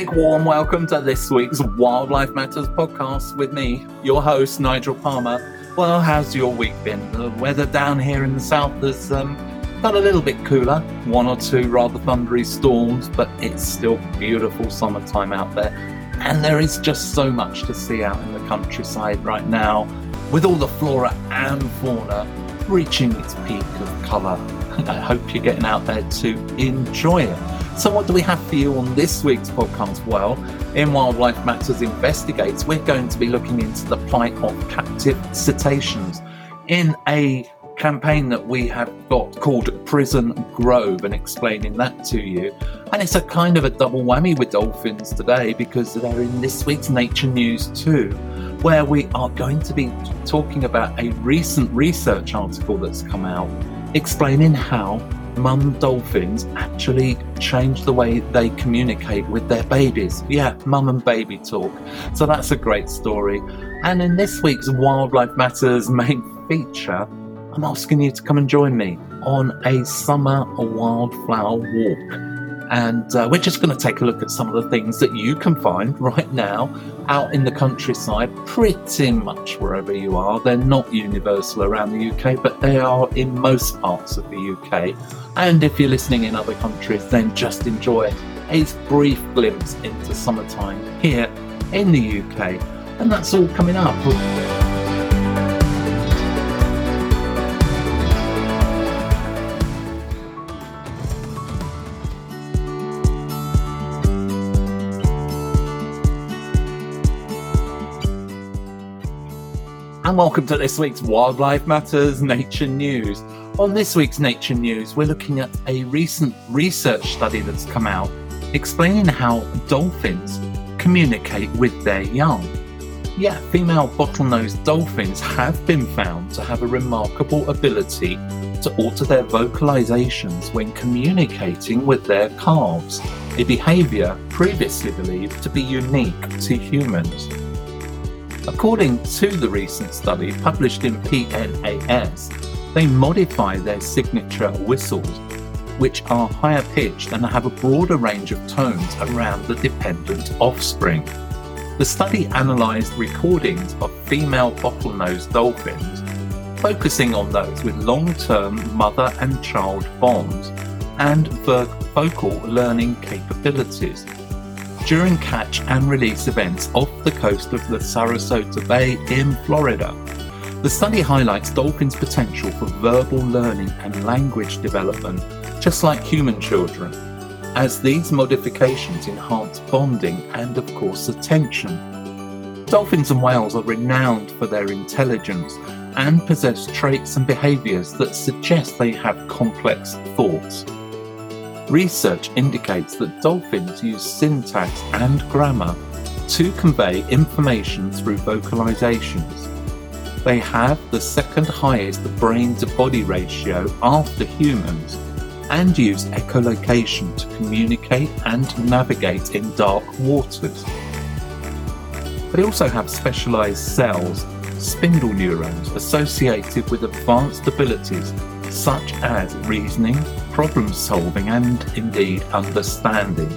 big warm welcome to this week's Wildlife Matters podcast with me, your host, Nigel Palmer. Well, how's your week been? The weather down here in the south has um, got a little bit cooler, one or two rather thundery storms, but it's still beautiful summertime out there. And there is just so much to see out in the countryside right now, with all the flora and fauna reaching its peak of colour. I hope you're getting out there to enjoy it. So, what do we have for you on this week's podcast? Well, in Wildlife Matters Investigates, we're going to be looking into the plight of captive cetaceans in a campaign that we have got called Prison Grove and explaining that to you. And it's a kind of a double whammy with dolphins today because they're in this week's Nature News too, where we are going to be talking about a recent research article that's come out explaining how mum dolphins actually change the way they communicate with their babies. Yeah, mum and baby talk. So that's a great story. And in this week's Wildlife Matters main feature, I'm asking you to come and join me on a summer wildflower walk. And uh, we're just going to take a look at some of the things that you can find right now out in the countryside, pretty much wherever you are. They're not universal around the UK, but they are in most parts of the UK. And if you're listening in other countries, then just enjoy a brief glimpse into summertime here in the UK. And that's all coming up. And welcome to this week's Wildlife Matters Nature News. On this week's Nature News, we're looking at a recent research study that's come out explaining how dolphins communicate with their young. Yeah, female bottlenose dolphins have been found to have a remarkable ability to alter their vocalizations when communicating with their calves, a behavior previously believed to be unique to humans. According to the recent study published in PNAS, they modify their signature whistles, which are higher pitched and have a broader range of tones around the dependent offspring. The study analysed recordings of female bottlenose dolphins, focusing on those with long term mother and child bonds and vocal learning capabilities during catch and release events off the coast of the Sarasota Bay in Florida. The study highlights dolphins' potential for verbal learning and language development, just like human children, as these modifications enhance bonding and, of course, attention. Dolphins and whales are renowned for their intelligence and possess traits and behaviours that suggest they have complex thoughts. Research indicates that dolphins use syntax and grammar to convey information through vocalizations. They have the second highest brain to body ratio after humans and use echolocation to communicate and navigate in dark waters. They also have specialized cells, spindle neurons, associated with advanced abilities such as reasoning, problem solving, and indeed understanding.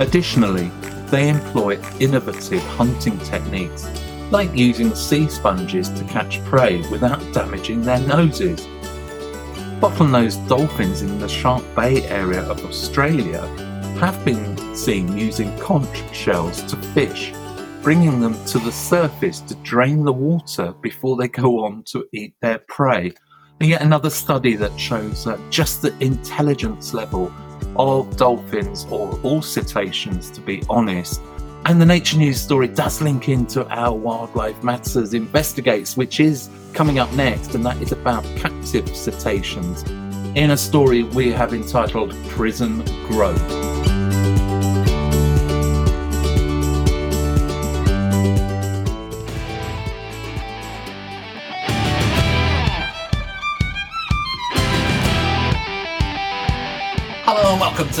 Additionally, they employ innovative hunting techniques, like using sea sponges to catch prey without damaging their noses. Bottlenose dolphins in the Shark Bay area of Australia have been seen using conch shells to fish, bringing them to the surface to drain the water before they go on to eat their prey yet another study that shows that just the intelligence level of dolphins or all cetaceans, to be honest. And the Nature News story does link into our Wildlife Matters Investigates, which is coming up next, and that is about captive cetaceans in a story we have entitled Prison Grove.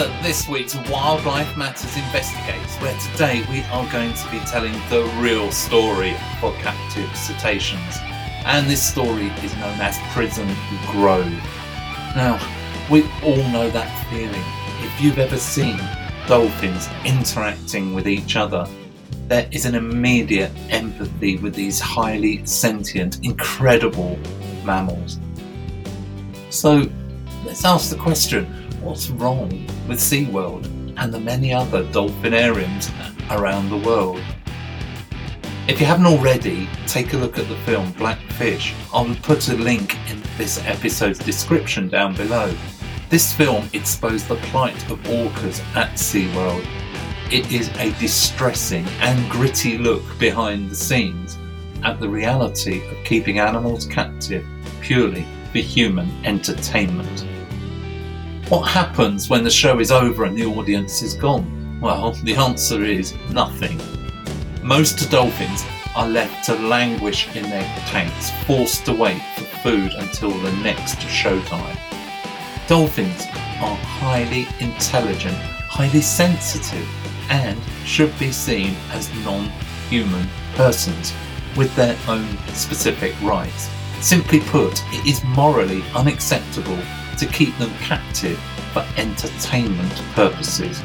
To this week's Wildlife Matters Investigates, where today we are going to be telling the real story for captive cetaceans. And this story is known as Prison Grove. Now, we all know that feeling. If you've ever seen dolphins interacting with each other, there is an immediate empathy with these highly sentient, incredible mammals. So let's ask the question what's wrong with SeaWorld and the many other dolphinariums around the world? If you haven't already, take a look at the film Blackfish. I'll put a link in this episode's description down below. This film exposed the plight of orcas at SeaWorld it is a distressing and gritty look behind the scenes at the reality of keeping animals captive purely for human entertainment. What happens when the show is over and the audience is gone? Well, the answer is nothing. Most dolphins are left to languish in their tanks, forced to wait for food until the next showtime. Dolphins are highly intelligent, highly sensitive, and should be seen as non human persons with their own specific rights. Simply put, it is morally unacceptable to keep them captive for entertainment purposes.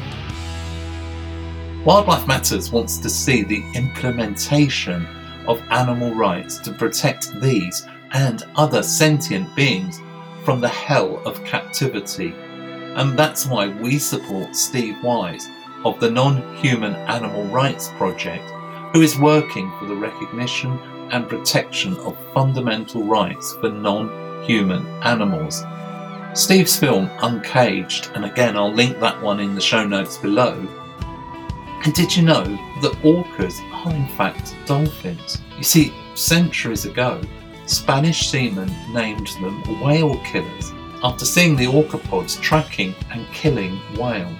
Wildlife Matters wants to see the implementation of animal rights to protect these and other sentient beings from the hell of captivity. And that's why we support Steve Wise of the Non Human Animal Rights Project, who is working for the recognition and protection of fundamental rights for non human animals. Steve's film Uncaged, and again I'll link that one in the show notes below. And did you know that orcas are in fact dolphins? You see, centuries ago, Spanish seamen named them whale killers after seeing the orcapods tracking and killing whale.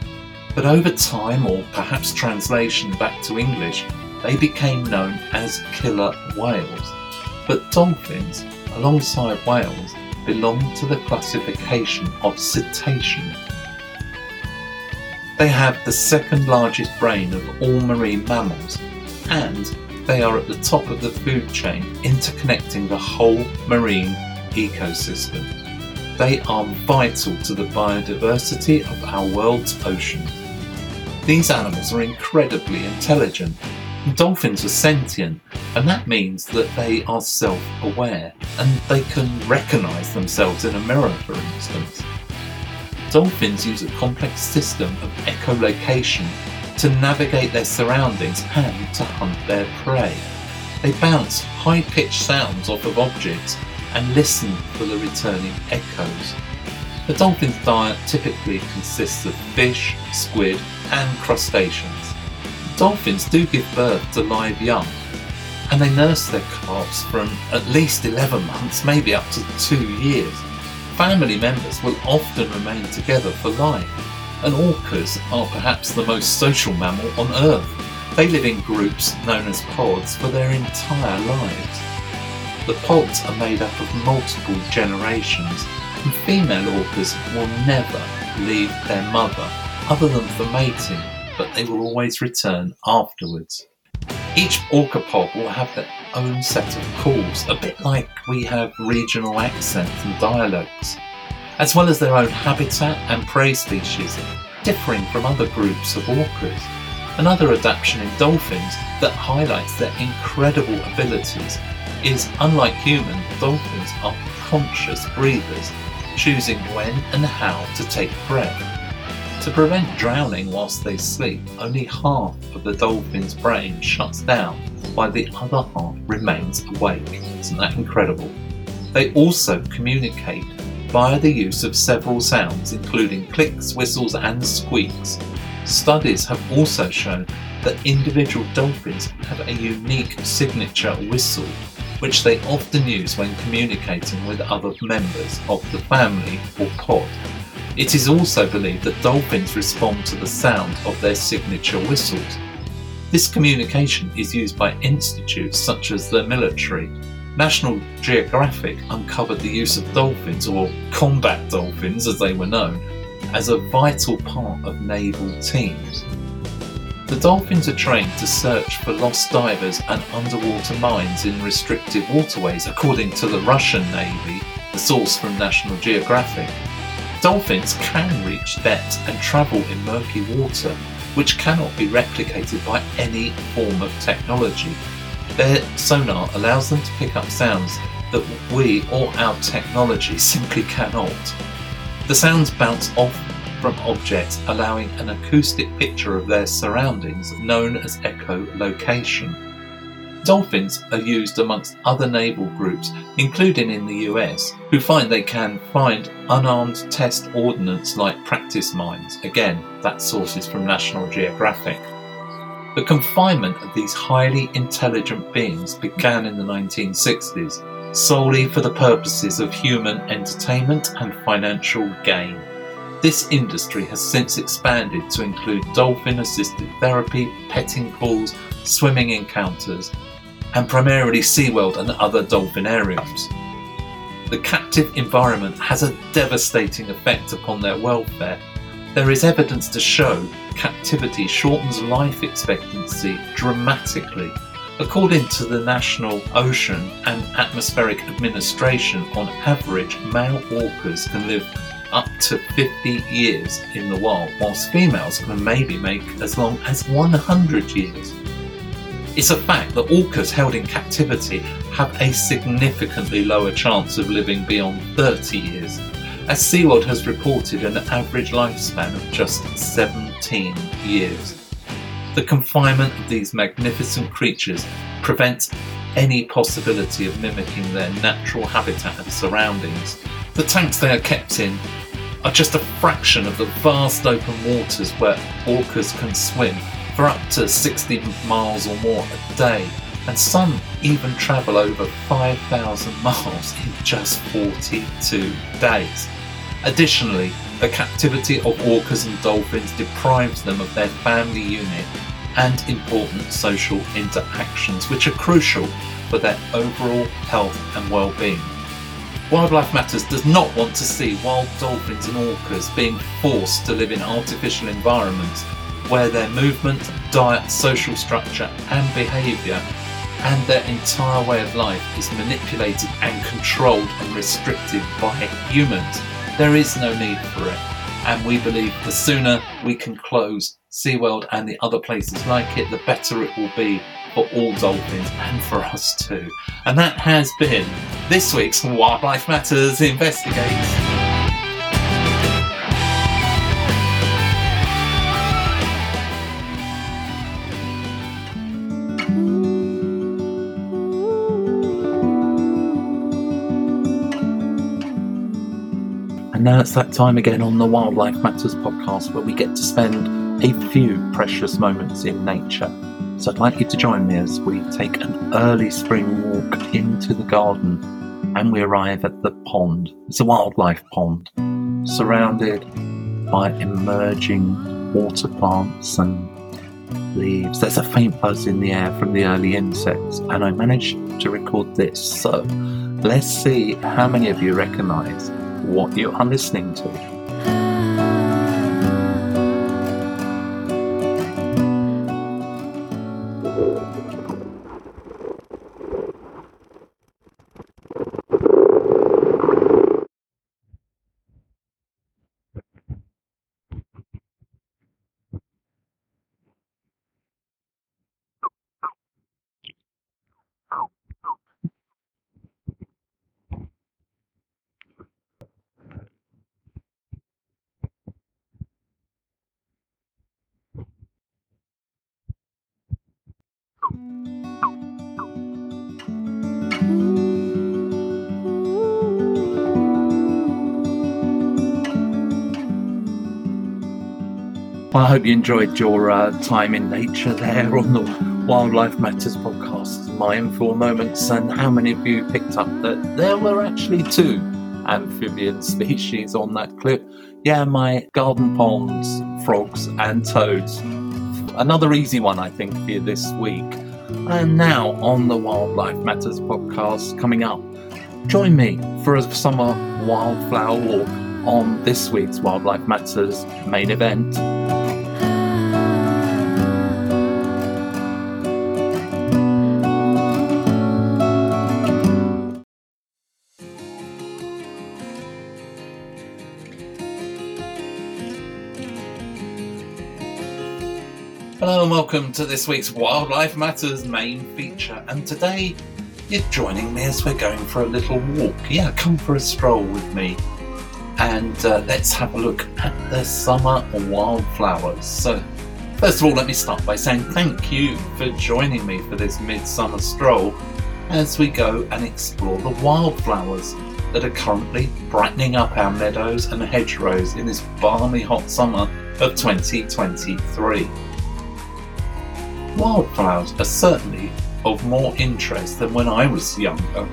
But over time, or perhaps translation back to English, they became known as killer whales. But dolphins, alongside whales, belong to the classification of cetacean. They have the second largest brain of all marine mammals, and they are at the top of the food chain interconnecting the whole marine ecosystem. They are vital to the biodiversity of our world's oceans. These animals are incredibly intelligent. Dolphins are sentient, and that means that they are self aware and they can recognize themselves in a mirror, for instance. Dolphins use a complex system of echolocation to navigate their surroundings and to hunt their prey. They bounce high pitched sounds off of objects and listen for the returning echoes. The dolphin's diet typically consists of fish, squid, and crustaceans. Dolphins do give birth to live young, and they nurse their calves from at least 11 months, maybe up to two years. Family members will often remain together for life, and orcas are perhaps the most social mammal on Earth. They live in groups known as pods for their entire lives. The pods are made up of multiple generations, and female orcas will never leave their mother other than for mating, but they will always return afterwards. Each orca pod will have their own set of calls, a bit like we have regional accents and dialects, as well as their own habitat and prey species, differing from other groups of orcas. Another adaptation in dolphins that highlights their incredible abilities is unlike human, dolphins are conscious breathers, choosing when and how to take breath. To prevent drowning whilst they sleep, only half of the dolphin's brain shuts down while the other half remains awake. Isn't that incredible? They also communicate via the use of several sounds, including clicks, whistles, and squeaks. Studies have also shown that individual dolphins have a unique signature whistle, which they often use when communicating with other members of the family or pod. It is also believed that dolphins respond to the sound of their signature whistles. This communication is used by institutes such as the military. National Geographic uncovered the use of dolphins, or combat dolphins as they were known, as a vital part of naval teams. The dolphins are trained to search for lost divers and underwater mines in restricted waterways, according to the Russian Navy, the source from National Geographic. Dolphins can reach depths and travel in murky water, which cannot be replicated by any form of technology. Their sonar allows them to pick up sounds that we or our technology simply cannot. The sounds bounce off from objects, allowing an acoustic picture of their surroundings known as echolocation. Dolphins are used amongst other naval groups, including in the US, who find they can find unarmed test ordnance like practice mines. Again, that source is from National Geographic. The confinement of these highly intelligent beings began in the 1960s, solely for the purposes of human entertainment and financial gain. This industry has since expanded to include dolphin assisted therapy, petting pools, swimming encounters, and primarily SeaWorld and other dolphinariums. The captive environment has a devastating effect upon their welfare. There is evidence to show captivity shortens life expectancy dramatically. According to the National Ocean and Atmospheric Administration, on average, male orcas can live up to 50 years in the wild, whilst females can maybe make as long as 100 years. It's a fact that orcas held in captivity have a significantly lower chance of living beyond 30 years, as SeaWorld has reported an average lifespan of just 17 years. The confinement of these magnificent creatures prevents any possibility of mimicking their natural habitat and surroundings. The tanks they are kept in are just a fraction of the vast open waters where orcas can swim for up to 60 miles or more a day, and some even travel over 5,000 miles in just 42 days. Additionally, the captivity of orcas and dolphins deprives them of their family unit and important social interactions, which are crucial for their overall health and well-being. Wildlife Matters does not want to see wild dolphins and orcas being forced to live in artificial environments where their movement, diet, social structure, and behaviour and their entire way of life is manipulated and controlled and restricted by humans. There is no need for it, and we believe the sooner we can close SeaWorld and the other places like it, the better it will be for all dolphins and for us too. And that has been this week's Wildlife Matters Investigates. Now it's that time again on the Wildlife Matters podcast where we get to spend a few precious moments in nature. So I'd like you to join me as we take an early spring walk into the garden and we arrive at the pond. It's a wildlife pond surrounded by emerging water plants and leaves. There's a faint buzz in the air from the early insects, and I managed to record this. So let's see how many of you recognize what you are listening to. Well, I hope you enjoyed your uh, time in nature there on the Wildlife Matters podcast, mindful moments, and how many of you picked up that there were actually two amphibian species on that clip? Yeah, my garden ponds, frogs, and toads. Another easy one, I think, for you this week. And now on the Wildlife Matters podcast coming up, join me for a summer wildflower walk on this week's Wildlife Matters main event. Welcome to this week's Wildlife Matters main feature. And today you're joining me as we're going for a little walk. Yeah, come for a stroll with me. And uh, let's have a look at the summer wildflowers. So, first of all, let me start by saying thank you for joining me for this midsummer stroll as we go and explore the wildflowers that are currently brightening up our meadows and hedgerows in this balmy hot summer of 2023. Wildflowers are certainly of more interest than when I was younger.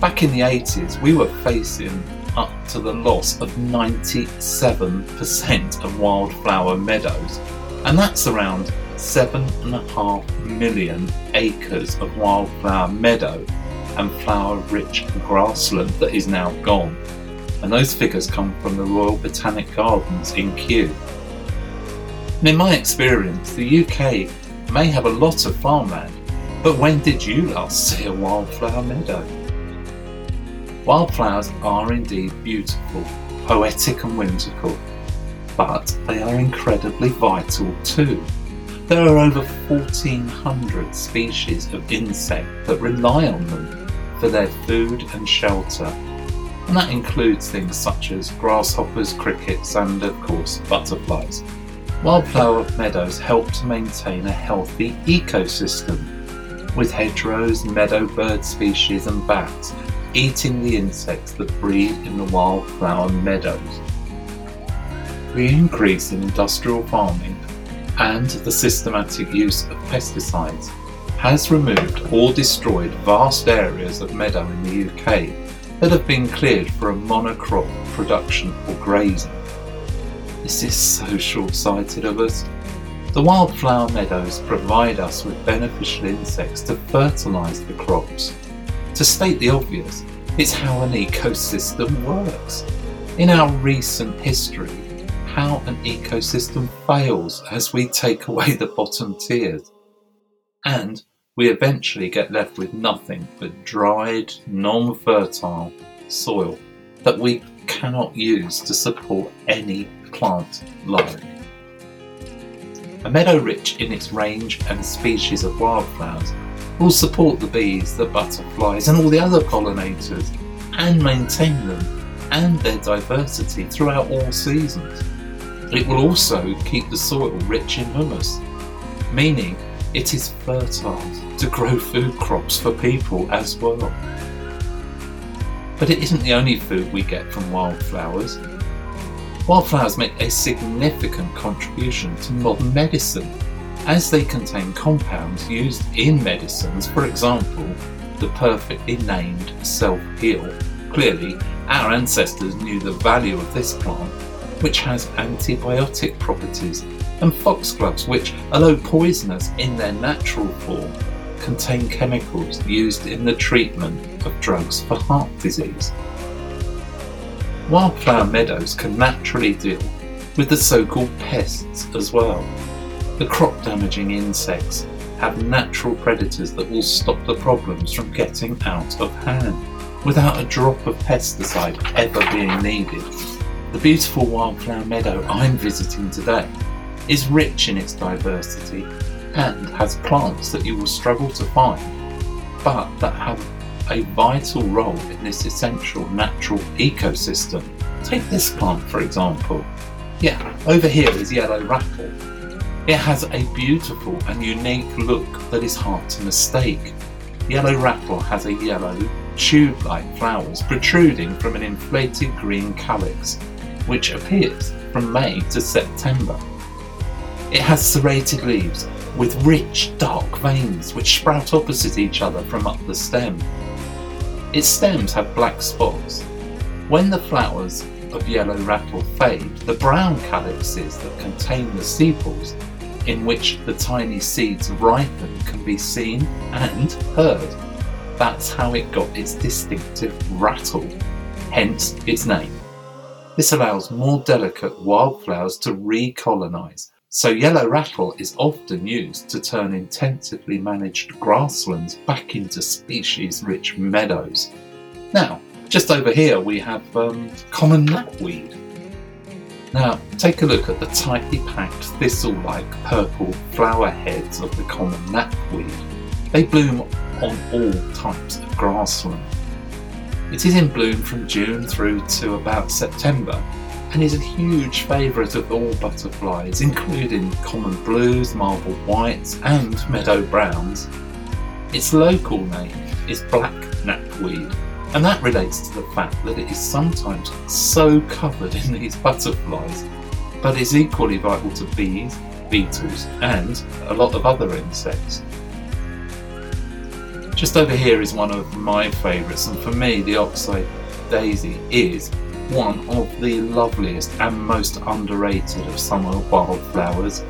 Back in the 80s, we were facing up to the loss of 97% of wildflower meadows, and that's around 7.5 million acres of wildflower meadow and flower rich grassland that is now gone. And those figures come from the Royal Botanic Gardens in Kew. And in my experience, the UK may have a lot of farmland, but when did you last see a wildflower meadow? Wildflowers are indeed beautiful, poetic, and whimsical, but they are incredibly vital too. There are over 1400 species of insect that rely on them for their food and shelter, and that includes things such as grasshoppers, crickets, and of course butterflies. Wildflower meadows help to maintain a healthy ecosystem, with hedgerows, meadow bird species, and bats eating the insects that breed in the wildflower meadows. The increase in industrial farming and the systematic use of pesticides has removed or destroyed vast areas of meadow in the UK that have been cleared for a monocrop production or grazing. This is so short sighted of us. The wildflower meadows provide us with beneficial insects to fertilise the crops. To state the obvious, it's how an ecosystem works. In our recent history, how an ecosystem fails as we take away the bottom tiers. And we eventually get left with nothing but dried, non fertile soil that we cannot use to support any plant life. A meadow rich in its range and species of wildflowers will support the bees, the butterflies, and all the other pollinators and maintain them and their diversity throughout all seasons. It will also keep the soil rich in humus, meaning it is fertile to grow food crops for people as well. But it isn't the only food we get from wildflowers. Wildflowers make a significant contribution to hmm. modern medicine as they contain compounds used in medicines, for example, the perfectly named self heal. Clearly, our ancestors knew the value of this plant, which has antibiotic properties, and foxgloves, which, although poisonous in their natural form, contain chemicals used in the treatment of drugs for heart disease. Wildflower meadows can naturally deal with the so called pests as well. The crop damaging insects have natural predators that will stop the problems from getting out of hand without a drop of pesticide ever being needed. The beautiful wildflower meadow I'm visiting today is rich in its diversity and has plants that you will struggle to find, but that have a vital role in this essential natural ecosystem. Take this plant for example. Yeah, over here is yellow rattle. It has a beautiful and unique look that is hard to mistake. Yellow rattle has a yellow, tube like flowers protruding from an inflated green calyx, which appears from May to September. It has serrated leaves with rich, dark veins which sprout opposite each other from up the stem. Its stems have black spots. When the flowers of yellow rattle fade, the brown calyxes that contain the sepals in which the tiny seeds ripen can be seen and heard. That's how it got its distinctive rattle, hence its name. This allows more delicate wildflowers to recolonize so yellow rattle is often used to turn intensively managed grasslands back into species-rich meadows. Now, just over here we have um, common knapweed. Now, take a look at the tightly packed thistle-like purple flower heads of the common knapweed. They bloom on all types of grassland. It is in bloom from June through to about September and is a huge favourite of all butterflies, including common blues, marble whites, and meadow browns. Its local name is black knapweed, and that relates to the fact that it is sometimes so covered in these butterflies, but is equally vital to bees, beetles, and a lot of other insects. Just over here is one of my favourites, and for me, the oxeye daisy is one of the loveliest and most underrated of summer wildflowers.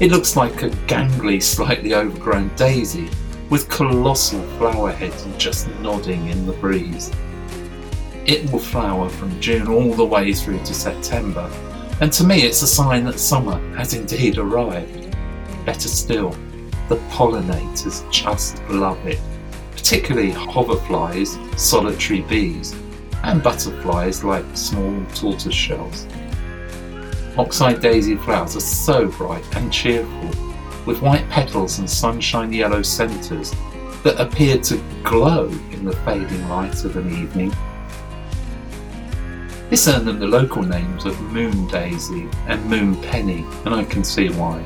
It looks like a gangly, slightly overgrown daisy with colossal flower heads just nodding in the breeze. It will flower from June all the way through to September, and to me it's a sign that summer has indeed arrived. Better still, the pollinators just love it, particularly hoverflies, solitary bees, and butterflies like small tortoise shells. Oxeye daisy flowers are so bright and cheerful, with white petals and sunshine yellow centres that appear to glow in the fading light of an evening. This earned them the local names of moon daisy and moon penny, and I can see why.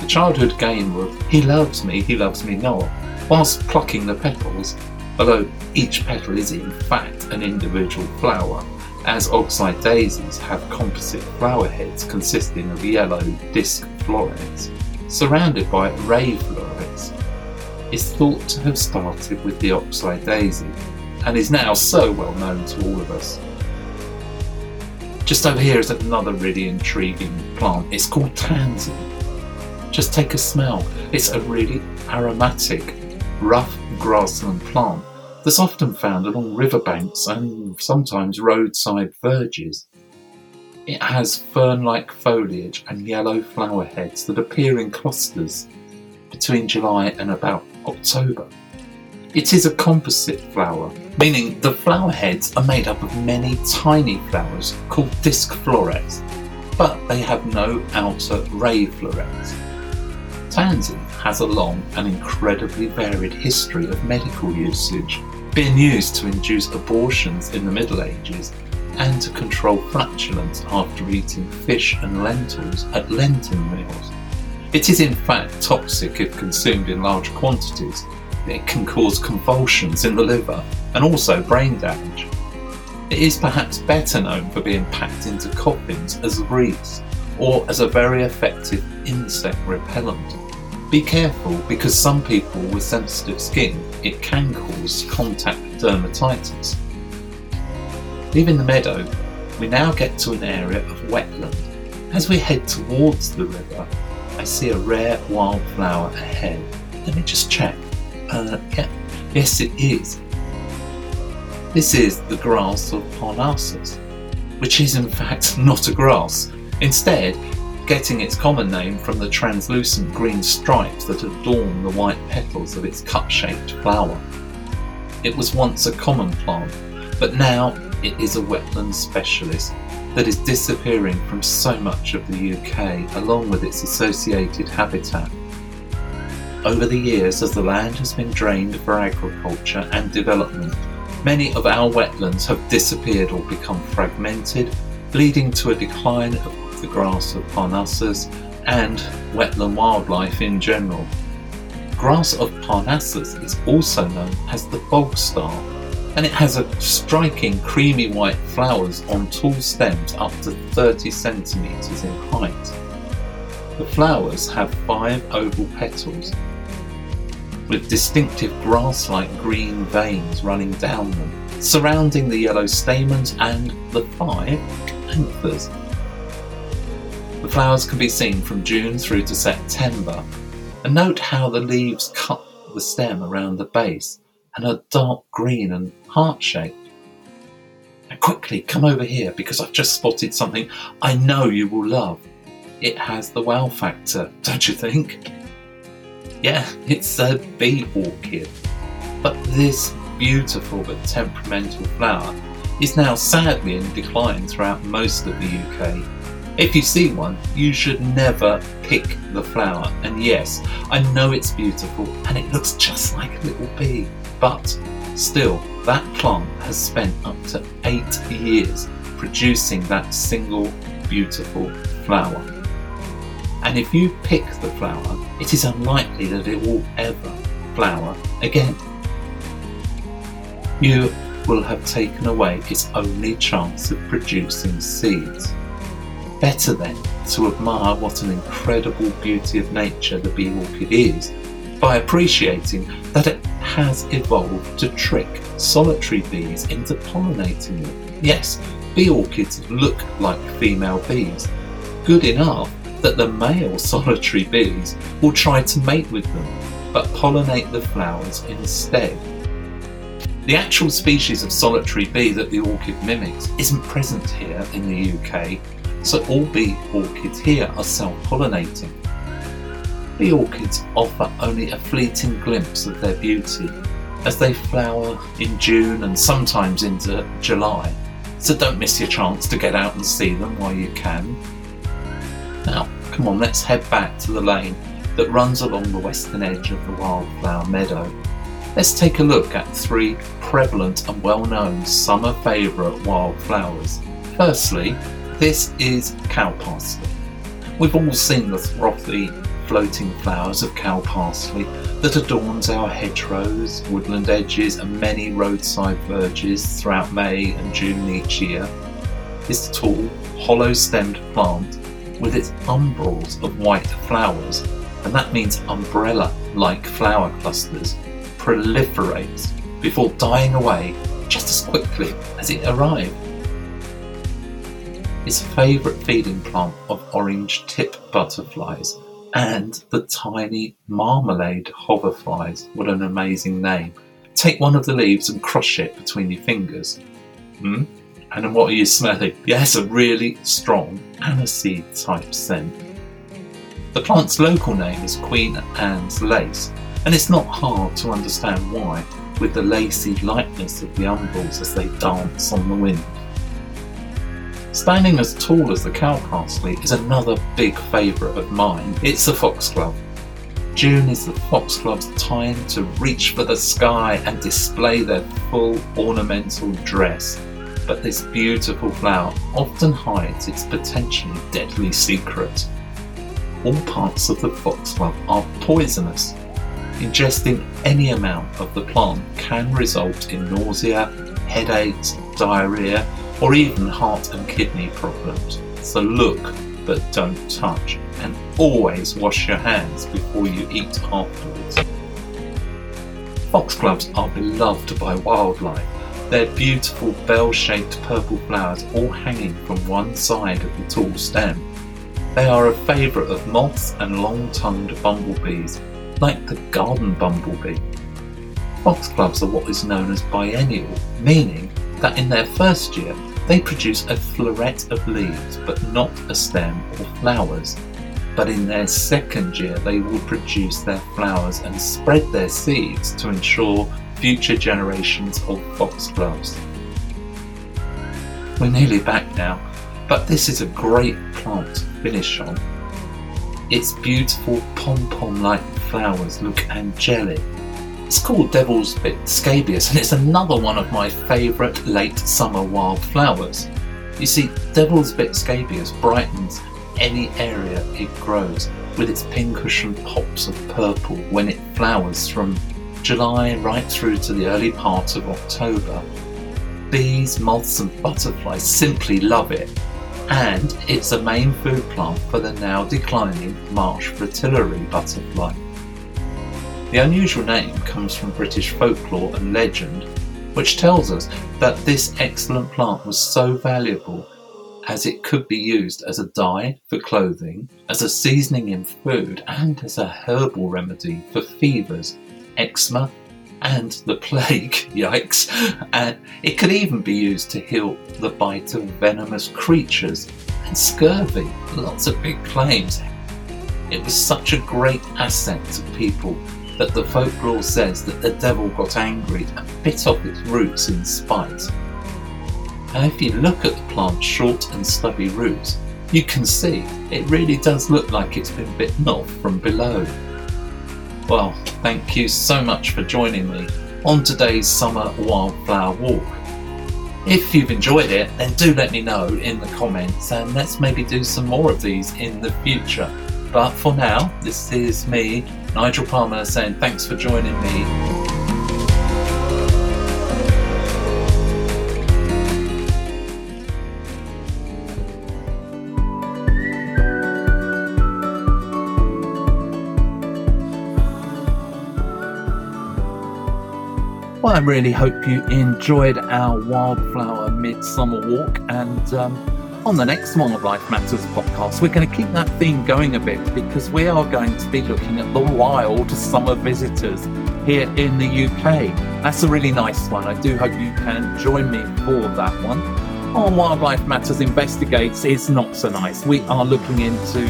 The childhood game of he loves me, he loves me not, whilst plucking the petals, although each petal is in fact an individual flower, as oxeye daisies have composite flower heads consisting of yellow disc florets, surrounded by ray florets, is thought to have started with the oxeye daisy and is now so well known to all of us. Just over here is another really intriguing plant. It's called tansy. Just take a smell. It's a really aromatic, rough grassland plant that's often found along riverbanks and sometimes roadside verges. It has fern like foliage and yellow flower heads that appear in clusters between July and about October. It is a composite flower, meaning the flower heads are made up of many tiny flowers called disc florets, but they have no outer ray florets. Tansy has a long and incredibly varied history of medical usage being used to induce abortions in the Middle Ages and to control flatulence after eating fish and lentils at Lenten meals. It is in fact toxic if consumed in large quantities. It can cause convulsions in the liver and also brain damage. It is perhaps better known for being packed into coffins as wreaths or as a very effective insect repellent. Be careful because some people with sensitive skin, it can cause contact dermatitis. Leaving the meadow, we now get to an area of wetland. As we head towards the river, I see a rare wildflower ahead. Let me just check. Uh, yeah, yes, it is. This is the grass of Parnassus, which is in fact not a grass. Instead, getting its common name from the translucent green stripes that adorn the white petals of its cup shaped flower. It was once a common plant, but now it is a wetland specialist that is disappearing from so much of the UK along with its associated habitat. Over the years, as the land has been drained for agriculture and development, many of our wetlands have disappeared or become fragmented, leading to a decline of the grass of Parnassus and wetland wildlife in general. Grass of Parnassus is also known as the bog star, and it has a striking creamy white flowers on tall stems up to 30 centimetres in height. The flowers have five oval petals with distinctive grass like green veins running down them, surrounding the yellow stamens and the five anthers. Flowers can be seen from June through to September. And note how the leaves cut the stem around the base and are dark green and heart shaped. Now, quickly come over here because I've just spotted something I know you will love. It has the wow factor, don't you think? Yeah, it's a bee orchid. But this beautiful but temperamental flower is now sadly in decline throughout most of the UK. If you see one, you should never pick the flower. And yes, I know it's beautiful and it looks just like a little bee, but still, that plant has spent up to eight years producing that single beautiful flower. And if you pick the flower, it is unlikely that it will ever flower again. You will have taken away its only chance of producing seeds. Better then to admire what an incredible beauty of nature the bee orchid is by appreciating that it has evolved to trick solitary bees into pollinating them. Yes, bee orchids look like female bees, good enough that the male solitary bees will try to mate with them, but pollinate the flowers instead. The actual species of solitary bee that the orchid mimics isn't present here in the UK, so all bee orchids here are self-pollinating. Bee orchids offer only a fleeting glimpse of their beauty as they flower in June and sometimes into July, so don't miss your chance to get out and see them while you can. Now, come on, let's head back to the lane that runs along the western edge of the wildflower meadow. Let's take a look at three prevalent and well known summer favourite wildflowers. Firstly, this is cow parsley. We've all seen the frothy, floating flowers of cow parsley that adorns our hedgerows, woodland edges, and many roadside verges throughout May and June each year. This tall, hollow stemmed plant with its umbels of white flowers, and that means umbrella like flower clusters, proliferates before dying away just as quickly as it arrived. Its favourite feeding plant of orange tip butterflies and the tiny marmalade hoverflies. What an amazing name. Take one of the leaves and crush it between your fingers. Hmm? And what are you smelling? Yes, a really strong aniseed type scent. The plant's local name is Queen Anne's lace, and it's not hard to understand why, with the lacy lightness of the umbels as they dance on the wind. Standing as tall as the cow parsley is another big favourite of mine. It's the foxglove. June is the foxglove's time to reach for the sky and display their full ornamental dress but this beautiful flower often hides its potentially deadly secret. All parts of the foxglove are poisonous. Ingesting any amount of the plant can result in nausea, headaches, diarrhea, or even heart and kidney problems. So look but don't touch, and always wash your hands before you eat afterwards. Foxgloves are beloved by wildlife their beautiful bell-shaped purple flowers all hanging from one side of the tall stem. They are a favourite of moths and long-tongued bumblebees, like the garden bumblebee. Foxgloves are what is known as biennial, meaning that in their first year they produce a floret of leaves but not a stem or flowers. But in their second year they will produce their flowers and spread their seeds to ensure future generations of foxgloves. We're nearly back now, but this is a great plant to finish on. Its beautiful pom-pom like flowers look angelic. It's called Devil's Bit scabious and it's another one of my favourite late summer wildflowers. You see, Devil's Bit scabious brightens any area it grows with its pinkish and pops of purple when it flowers from July right through to the early part of October. Bees, moths, and butterflies simply love it, and it's a main food plant for the now declining marsh fritillary butterfly. The unusual name comes from British folklore and legend, which tells us that this excellent plant was so valuable as it could be used as a dye for clothing, as a seasoning in food, and as a herbal remedy for fevers eczema, and the plague, yikes, and it could even be used to heal the bite of venomous creatures and scurvy. Lots of big claims. It was such a great asset to people that the folklore says that the devil got angry and bit off its roots in spite. And if you look at the plant's short and stubby roots, you can see it really does look like it's been bitten off from below. Well, thank you so much for joining me on today's summer wildflower walk. If you've enjoyed it, then do let me know in the comments and let's maybe do some more of these in the future. But for now, this is me, Nigel Palmer, saying thanks for joining me Well, I really hope you enjoyed our Wildflower Midsummer Walk. And um, on the next Wildlife Matters podcast, we're going to keep that theme going a bit because we are going to be looking at the wild summer visitors here in the UK. That's a really nice one. I do hope you can join me for that one. On Wildlife Matters Investigates is not so nice. We are looking into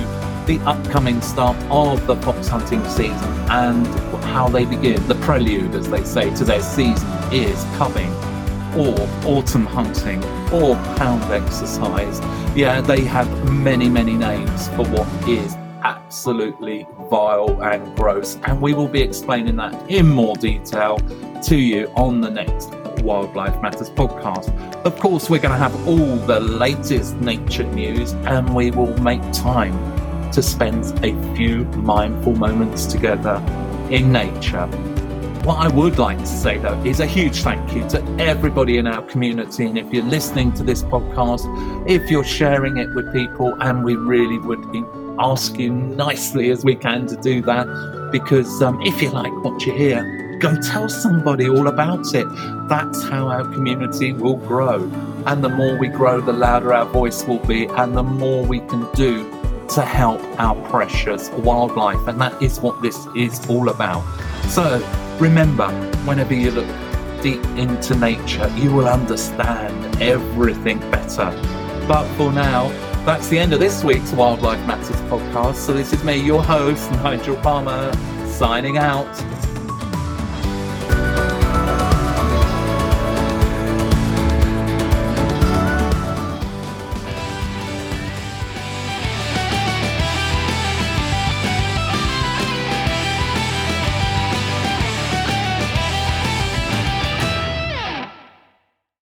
the upcoming start of the fox hunting season and how they begin. The prelude, as they say, to their season is coming, or autumn hunting, or hound exercise. Yeah, they have many, many names for what is absolutely vile and gross, and we will be explaining that in more detail to you on the next Wildlife Matters podcast. Of course, we're going to have all the latest nature news, and we will make time to spend a few mindful moments together in nature. What I would like to say though is a huge thank you to everybody in our community. And if you're listening to this podcast, if you're sharing it with people, and we really would ask you nicely as we can to do that, because um, if you like what you hear, go tell somebody all about it. That's how our community will grow. And the more we grow, the louder our voice will be, and the more we can do to help our precious wildlife. And that is what this is all about. So remember, whenever you look deep into nature, you will understand everything better. But for now, that's the end of this week's Wildlife Matters podcast. So this is me, your host, Nigel Palmer, signing out.